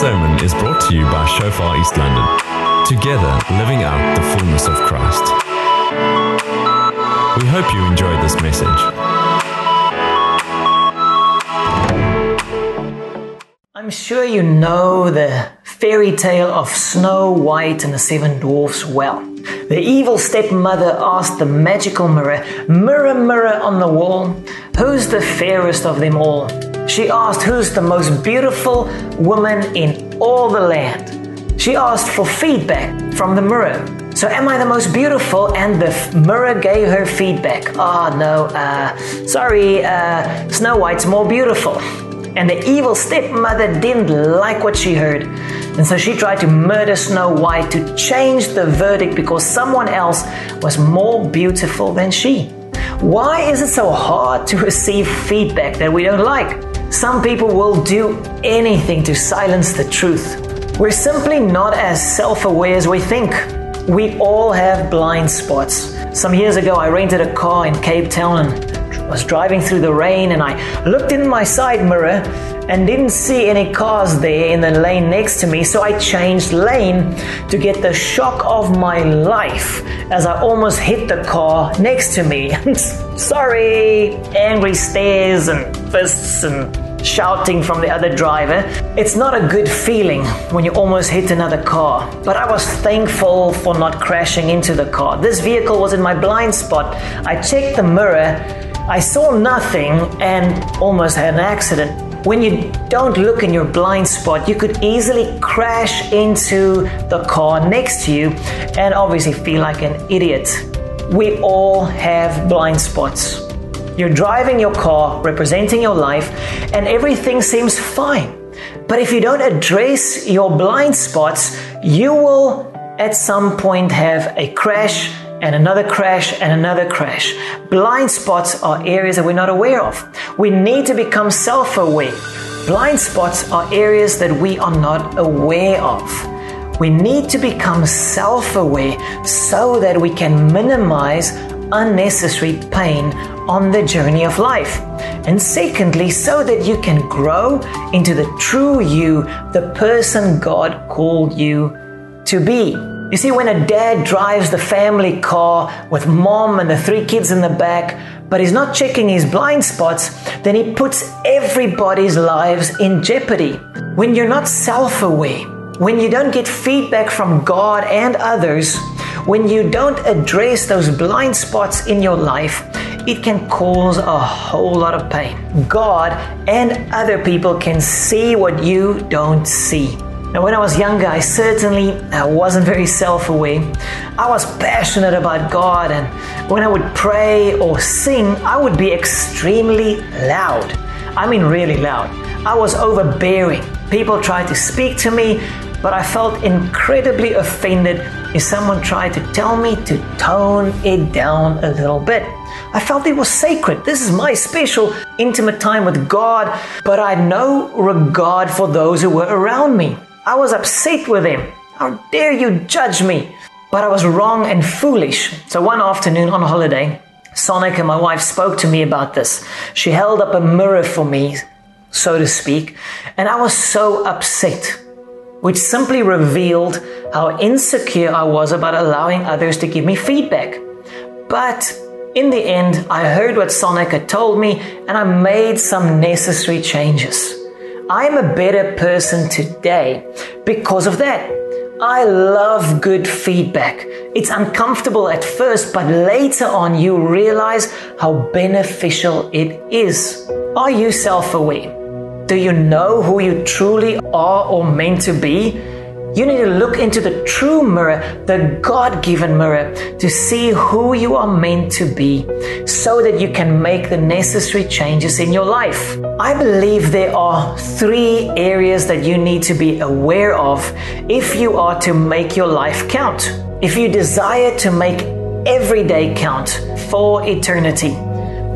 sermon is brought to you by Shofar East London. Together, living out the fullness of Christ. We hope you enjoyed this message. I'm sure you know the fairy tale of Snow White and the Seven Dwarfs well. The evil stepmother asked the magical mirror, Mirror, mirror on the wall, who's the fairest of them all? She asked, Who's the most beautiful woman in all the land? She asked for feedback from the mirror. So, am I the most beautiful? And the mirror gave her feedback. Oh, no, uh, sorry, uh, Snow White's more beautiful. And the evil stepmother didn't like what she heard. And so she tried to murder Snow White to change the verdict because someone else was more beautiful than she. Why is it so hard to receive feedback that we don't like? Some people will do anything to silence the truth. We're simply not as self aware as we think. We all have blind spots. Some years ago, I rented a car in Cape Town and was driving through the rain, and I looked in my side mirror and didn't see any cars there in the lane next to me, so I changed lane to get the shock of my life as I almost hit the car next to me. Sorry, angry stares and fists and shouting from the other driver. It's not a good feeling when you almost hit another car, but I was thankful for not crashing into the car. This vehicle was in my blind spot. I checked the mirror, I saw nothing, and almost had an accident. When you don't look in your blind spot, you could easily crash into the car next to you and obviously feel like an idiot. We all have blind spots. You're driving your car, representing your life, and everything seems fine. But if you don't address your blind spots, you will at some point have a crash and another crash and another crash. Blind spots are areas that we're not aware of. We need to become self aware. Blind spots are areas that we are not aware of. We need to become self aware so that we can minimize unnecessary pain on the journey of life. And secondly, so that you can grow into the true you, the person God called you to be. You see, when a dad drives the family car with mom and the three kids in the back, but he's not checking his blind spots, then he puts everybody's lives in jeopardy. When you're not self aware, when you don't get feedback from God and others, when you don't address those blind spots in your life, it can cause a whole lot of pain. God and other people can see what you don't see. Now, when I was younger, I certainly uh, wasn't very self aware. I was passionate about God, and when I would pray or sing, I would be extremely loud. I mean, really loud. I was overbearing. People tried to speak to me, but I felt incredibly offended if someone tried to tell me to tone it down a little bit. I felt it was sacred. This is my special, intimate time with God, but I had no regard for those who were around me. I was upset with him. How dare you judge me? But I was wrong and foolish. So one afternoon on holiday, Sonic and my wife spoke to me about this. She held up a mirror for me, so to speak, and I was so upset, which simply revealed how insecure I was about allowing others to give me feedback. But in the end, I heard what Sonic had told me and I made some necessary changes. I'm a better person today because of that. I love good feedback. It's uncomfortable at first, but later on you realize how beneficial it is. Are you self aware? Do you know who you truly are or meant to be? You need to look into the true mirror, the God given mirror, to see who you are meant to be so that you can make the necessary changes in your life. I believe there are three areas that you need to be aware of if you are to make your life count. If you desire to make every day count for eternity.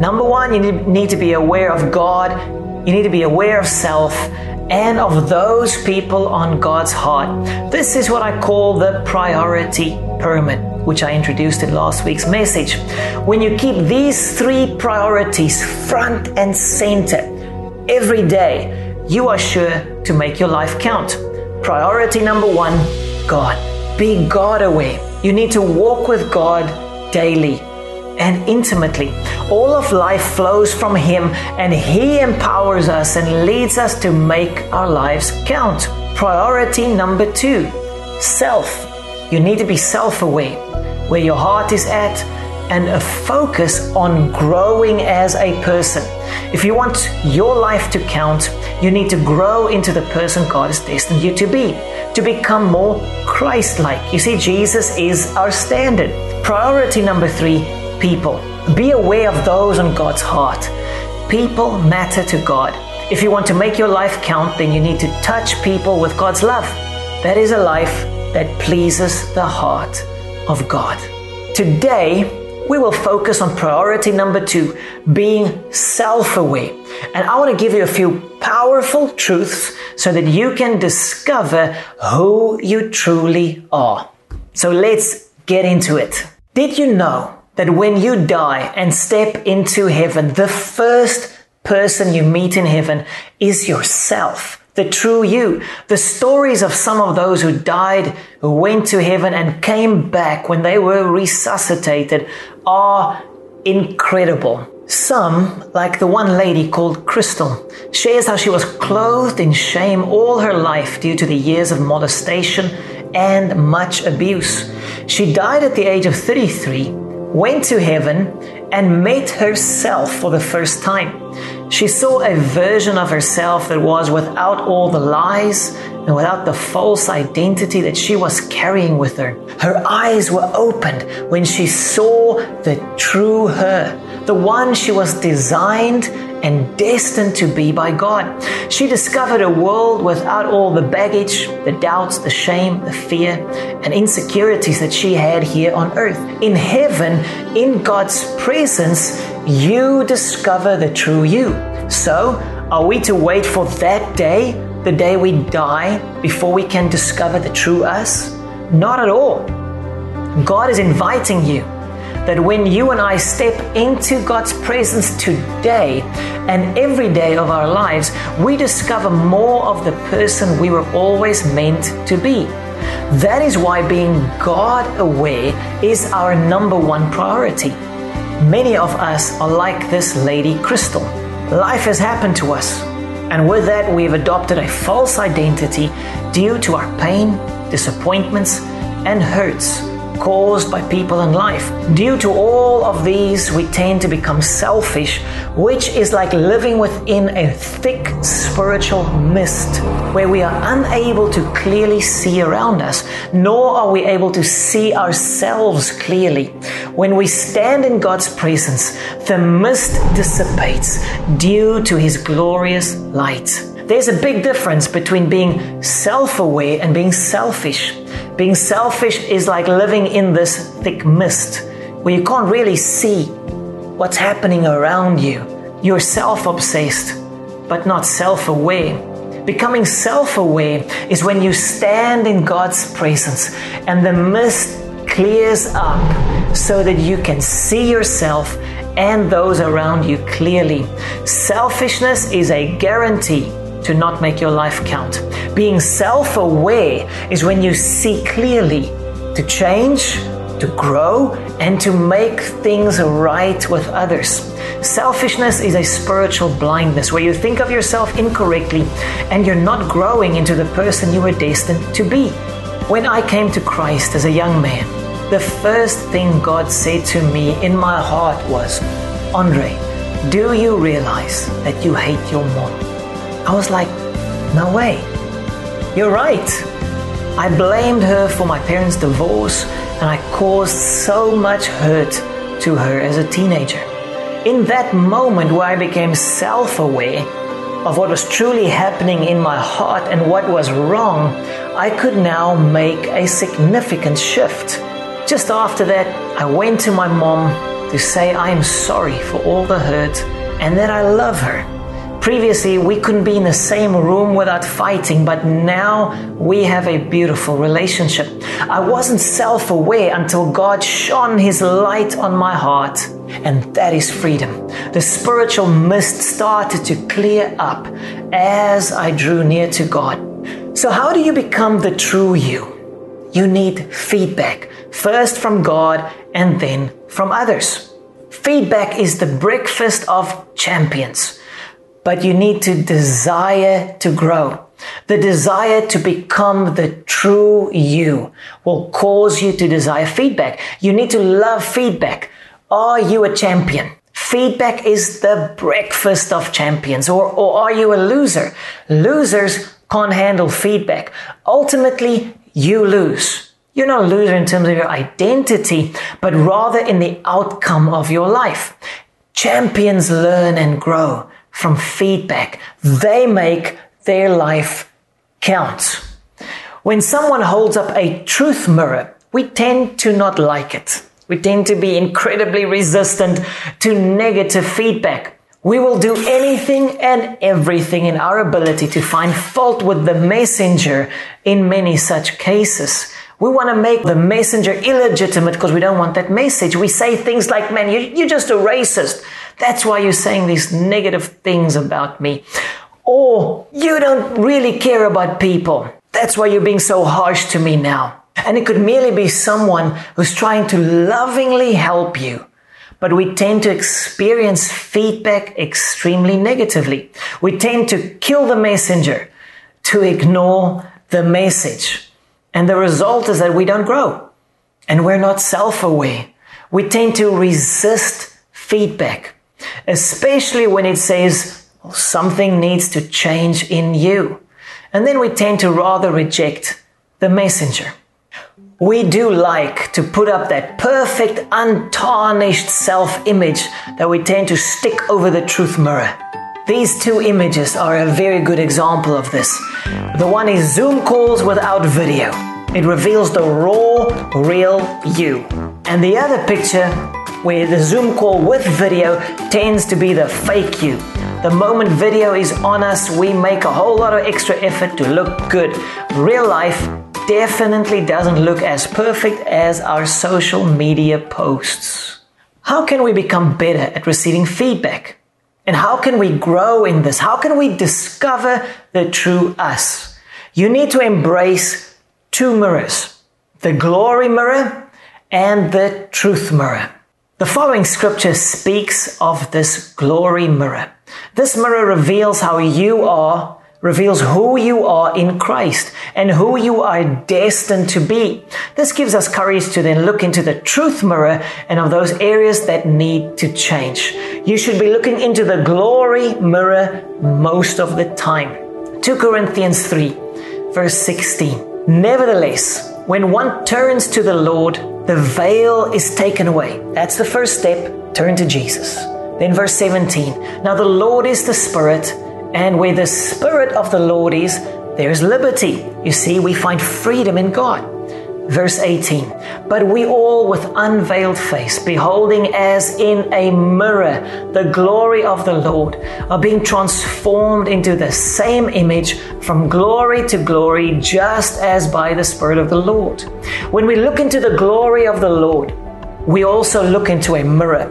Number one, you need to be aware of God, you need to be aware of self and of those people on God's heart. This is what I call the priority pyramid, which I introduced in last week's message. When you keep these three priorities front and center every day, you are sure to make your life count. Priority number one God. Be God aware. You need to walk with God daily and intimately. All of life flows from Him, and He empowers us and leads us to make our lives count. Priority number two self. You need to be self aware, where your heart is at, and a focus on growing as a person. If you want your life to count, you need to grow into the person God has destined you to be, to become more Christ like. You see, Jesus is our standard. Priority number three people. Be aware of those on God's heart. People matter to God. If you want to make your life count, then you need to touch people with God's love. That is a life that pleases the heart of God. Today, we will focus on priority number two, being self aware. And I want to give you a few powerful truths so that you can discover who you truly are. So let's get into it. Did you know that when you die and step into heaven, the first person you meet in heaven is yourself? the true you. The stories of some of those who died, who went to heaven and came back when they were resuscitated are incredible. Some, like the one lady called Crystal, shares how she was clothed in shame all her life due to the years of molestation and much abuse. She died at the age of 33, went to heaven, and met herself for the first time. She saw a version of herself that was without all the lies and without the false identity that she was carrying with her. Her eyes were opened when she saw the true her, the one she was designed and destined to be by God. She discovered a world without all the baggage, the doubts, the shame, the fear, and insecurities that she had here on earth. In heaven, in God's presence, you discover the true you. So, are we to wait for that day, the day we die, before we can discover the true us? Not at all. God is inviting you that when you and I step into God's presence today and every day of our lives, we discover more of the person we were always meant to be. That is why being God aware is our number one priority. Many of us are like this lady Crystal. Life has happened to us, and with that, we've adopted a false identity due to our pain, disappointments, and hurts caused by people in life. Due to all of these, we tend to become selfish, which is like living within a thick spiritual mist where we are unable to clearly see around us, nor are we able to see ourselves clearly. When we stand in God's presence, the mist dissipates due to His glorious light. There's a big difference between being self aware and being selfish. Being selfish is like living in this thick mist where you can't really see what's happening around you. You're self obsessed, but not self aware. Becoming self aware is when you stand in God's presence and the mist clears up so that you can see yourself and those around you clearly. Selfishness is a guarantee to not make your life count. Being self aware is when you see clearly to change, to grow, and to make things right with others. Selfishness is a spiritual blindness where you think of yourself incorrectly and you're not growing into the person you were destined to be. When I came to Christ as a young man, the first thing God said to me in my heart was, Andre, do you realize that you hate your mom? I was like, no way. You're right. I blamed her for my parents' divorce and I caused so much hurt to her as a teenager. In that moment where I became self aware of what was truly happening in my heart and what was wrong, I could now make a significant shift. Just after that, I went to my mom to say I am sorry for all the hurt and that I love her Previously, we couldn't be in the same room without fighting, but now we have a beautiful relationship. I wasn't self aware until God shone His light on my heart, and that is freedom. The spiritual mist started to clear up as I drew near to God. So, how do you become the true you? You need feedback, first from God and then from others. Feedback is the breakfast of champions but you need to desire to grow. The desire to become the true you will cause you to desire feedback. You need to love feedback. Are you a champion? Feedback is the breakfast of champions. Or, or are you a loser? Losers can't handle feedback. Ultimately, you lose. You're not a loser in terms of your identity, but rather in the outcome of your life. Champions learn and grow from feedback. They make their life count. When someone holds up a truth mirror, we tend to not like it. We tend to be incredibly resistant to negative feedback. We will do anything and everything in our ability to find fault with the messenger in many such cases. We want to make the messenger illegitimate because we don't want that message. We say things like, man, you, are just a racist. That's why you're saying these negative things about me. Or you don't really care about people. That's why you're being so harsh to me now. And it could merely be someone who's trying to lovingly help you. But we tend to experience feedback extremely negatively. We tend to kill the messenger, to ignore the message. And the result is that we don't grow and we're not self aware. We tend to resist feedback especially when it says well, something needs to change in you. And then we tend to rather reject the messenger. We do like to put up that perfect, untarnished self image that we tend to stick over the truth mirror. These two images are a very good example of this. The one is Zoom calls without video. It reveals the raw, real you. And the other picture where the Zoom call with video tends to be the fake you. The moment video is on us, we make a whole lot of extra effort to look good. Real life definitely doesn't look as perfect as our social media posts. How can we become better at receiving feedback? And how can we grow in this? How can we discover the true us? You need to embrace two mirrors the glory mirror and the truth mirror. The following scripture speaks of this glory mirror. This mirror reveals how you are, reveals who you are in Christ and who you are destined to be. This gives us courage to then look into the truth mirror and of those areas that need to change. You should be looking into the glory mirror most of the time. 2 Corinthians 3 verse 16. Nevertheless, when one turns to the Lord, the veil is taken away. That's the first step. Turn to Jesus. Then, verse 17. Now, the Lord is the Spirit, and where the Spirit of the Lord is, there's liberty. You see, we find freedom in God. Verse 18 But we all with unveiled face, beholding as in a mirror the glory of the Lord, are being transformed into the same image from glory to glory, just as by the Spirit of the Lord. When we look into the glory of the Lord, we also look into a mirror.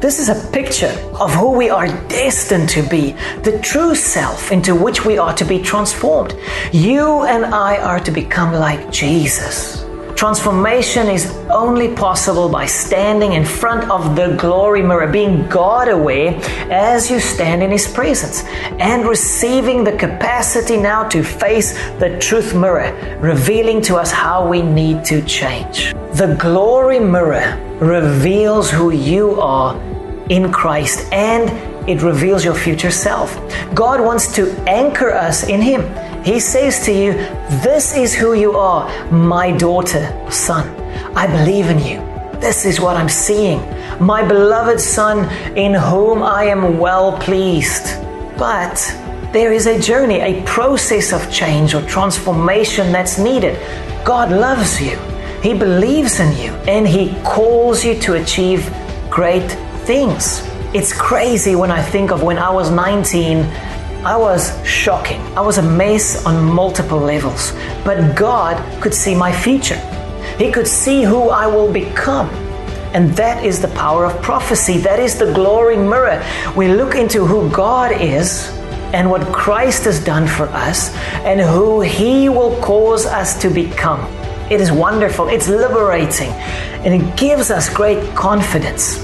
This is a picture of who we are destined to be, the true self into which we are to be transformed. You and I are to become like Jesus. Transformation is only possible by standing in front of the glory mirror, being God aware as you stand in His presence, and receiving the capacity now to face the truth mirror, revealing to us how we need to change. The glory mirror reveals who you are in Christ and it reveals your future self. God wants to anchor us in Him. He says to you, This is who you are, my daughter, son. I believe in you. This is what I'm seeing. My beloved son, in whom I am well pleased. But there is a journey, a process of change or transformation that's needed. God loves you. He believes in you and He calls you to achieve great things. It's crazy when I think of when I was 19. I was shocking. I was a mess on multiple levels. But God could see my future. He could see who I will become. And that is the power of prophecy. That is the glory mirror. We look into who God is and what Christ has done for us and who He will cause us to become. It is wonderful, it's liberating, and it gives us great confidence.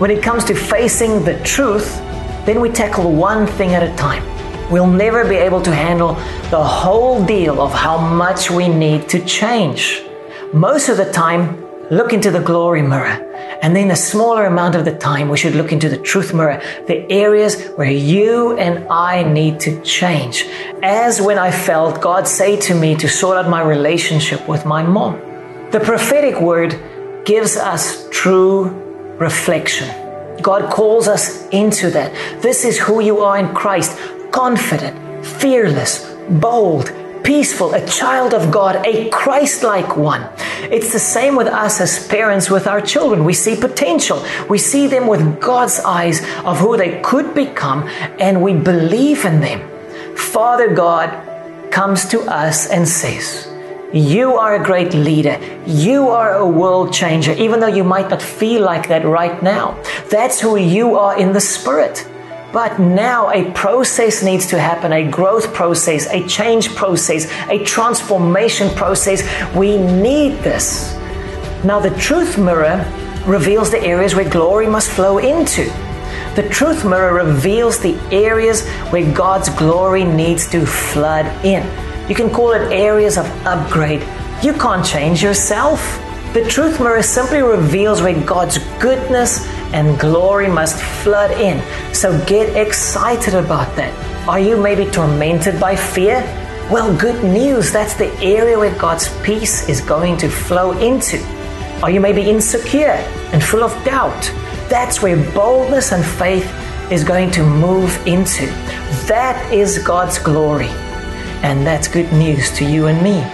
When it comes to facing the truth, then we tackle one thing at a time. We'll never be able to handle the whole deal of how much we need to change. Most of the time, look into the glory mirror. And then a smaller amount of the time, we should look into the truth mirror, the areas where you and I need to change. As when I felt God say to me to sort out my relationship with my mom. The prophetic word gives us true reflection. God calls us into that. This is who you are in Christ confident, fearless, bold, peaceful, a child of God, a Christ like one. It's the same with us as parents with our children. We see potential, we see them with God's eyes of who they could become, and we believe in them. Father God comes to us and says, you are a great leader. You are a world changer, even though you might not feel like that right now. That's who you are in the spirit. But now a process needs to happen, a growth process, a change process, a transformation process. We need this. Now the truth mirror reveals the areas where glory must flow into. The truth mirror reveals the areas where God's glory needs to flood in. You can call it areas of upgrade. You can't change yourself. The truth mirror simply reveals where God's goodness and glory must flood in. So get excited about that. Are you maybe tormented by fear? Well, good news. That's the area where God's peace is going to flow into. Are you maybe insecure and full of doubt? That's where boldness and faith is going to move into. That is God's glory. And that's good news to you and me.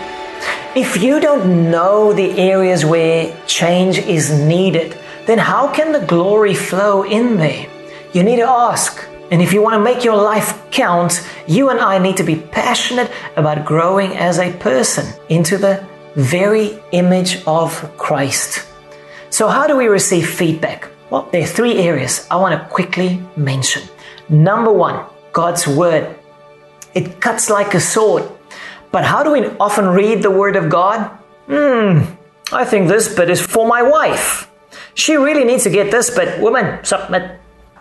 If you don't know the areas where change is needed, then how can the glory flow in there? You need to ask. And if you want to make your life count, you and I need to be passionate about growing as a person into the very image of Christ. So, how do we receive feedback? Well, there are three areas I want to quickly mention. Number one, God's Word. It cuts like a sword. But how do we often read the Word of God? Hmm, I think this bit is for my wife. She really needs to get this but Woman, submit.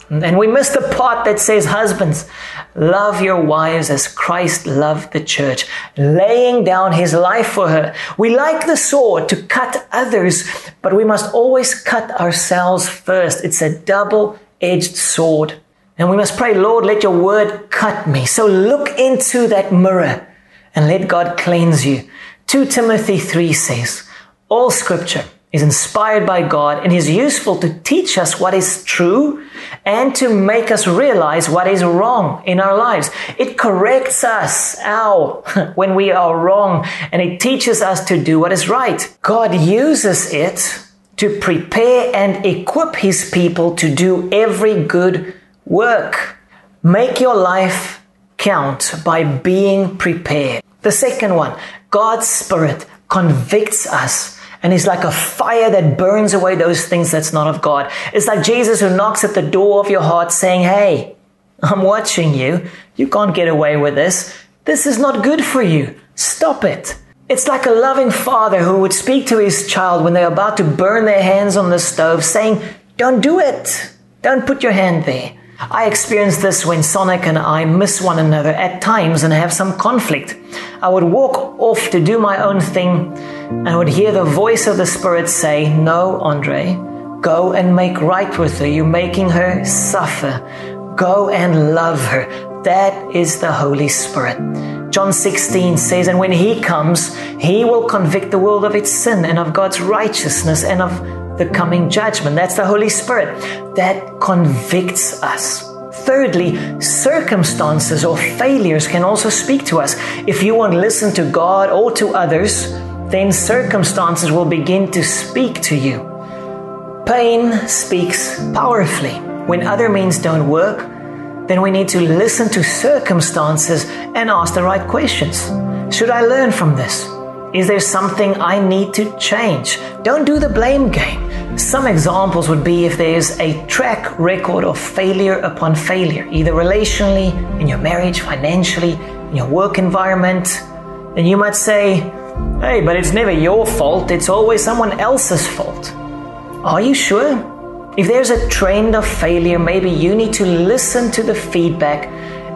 And we miss the part that says, Husbands, love your wives as Christ loved the church, laying down his life for her. We like the sword to cut others, but we must always cut ourselves first. It's a double edged sword. And we must pray, Lord, let your word cut me. So look into that mirror and let God cleanse you. 2 Timothy 3 says, All scripture is inspired by God and is useful to teach us what is true and to make us realize what is wrong in our lives. It corrects us, ow, when we are wrong and it teaches us to do what is right. God uses it to prepare and equip his people to do every good work. Make your life count by being prepared. The second one, God's Spirit convicts us and is like a fire that burns away those things that's not of God. It's like Jesus who knocks at the door of your heart saying, Hey, I'm watching you. You can't get away with this. This is not good for you. Stop it. It's like a loving father who would speak to his child when they're about to burn their hands on the stove, saying, Don't do it. Don't put your hand there. I experience this when Sonic and I miss one another at times and have some conflict. I would walk off to do my own thing and I would hear the voice of the Spirit say, No, Andre, go and make right with her. You're making her suffer. Go and love her. That is the Holy Spirit. John 16 says, And when He comes, He will convict the world of its sin and of God's righteousness and of the coming judgment. That's the Holy Spirit that convicts us. Thirdly, circumstances or failures can also speak to us. If you won't listen to God or to others, then circumstances will begin to speak to you. Pain speaks powerfully. When other means don't work, then we need to listen to circumstances and ask the right questions. Should I learn from this? Is there something I need to change? Don't do the blame game. Some examples would be if there's a track record of failure upon failure, either relationally, in your marriage, financially, in your work environment, then you might say, Hey, but it's never your fault, it's always someone else's fault. Are you sure? If there's a trend of failure, maybe you need to listen to the feedback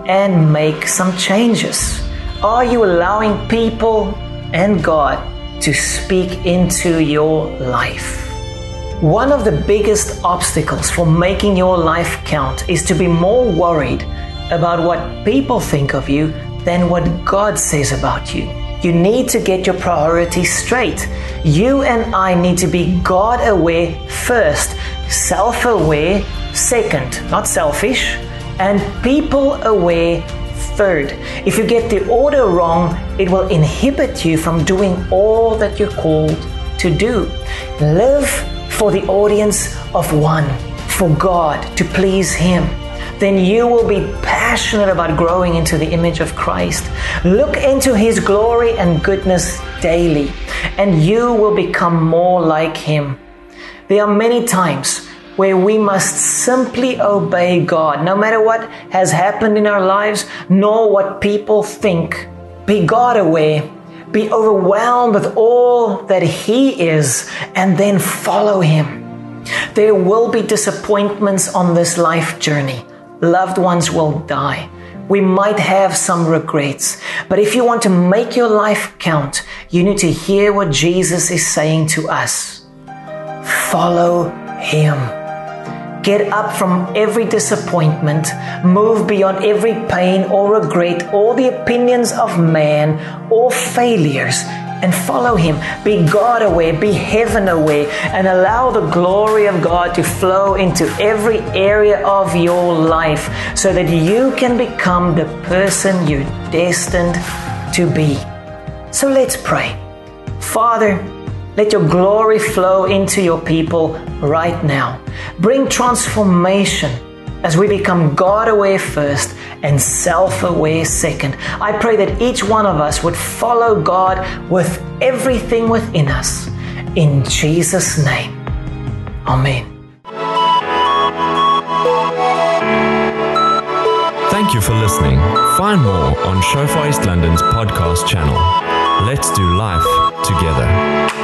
and make some changes. Are you allowing people and God to speak into your life? One of the biggest obstacles for making your life count is to be more worried about what people think of you than what God says about you. You need to get your priorities straight. You and I need to be God aware first, self aware second, not selfish, and people aware third. If you get the order wrong, it will inhibit you from doing all that you're called to do. Live for the audience of one, for God, to please Him, then you will be passionate about growing into the image of Christ. Look into His glory and goodness daily, and you will become more like Him. There are many times where we must simply obey God, no matter what has happened in our lives, nor what people think. Be God aware be overwhelmed with all that He is, and then follow Him. There will be disappointments on this life journey. Loved ones will die. We might have some regrets, but if you want to make your life count, you need to hear what Jesus is saying to us. Follow Him. Get up from every disappointment, move beyond every pain or regret or the opinions of man or failures, and follow Him. Be God aware, be heaven aware, and allow the glory of God to flow into every area of your life so that you can become the person you're destined to be. So let's pray. Father, let your glory flow into your people right now. Bring transformation as we become God aware first and self aware second. I pray that each one of us would follow God with everything within us. In Jesus' name. Amen. Thank you for listening. Find more on Shofar East London's podcast channel. Let's do life together.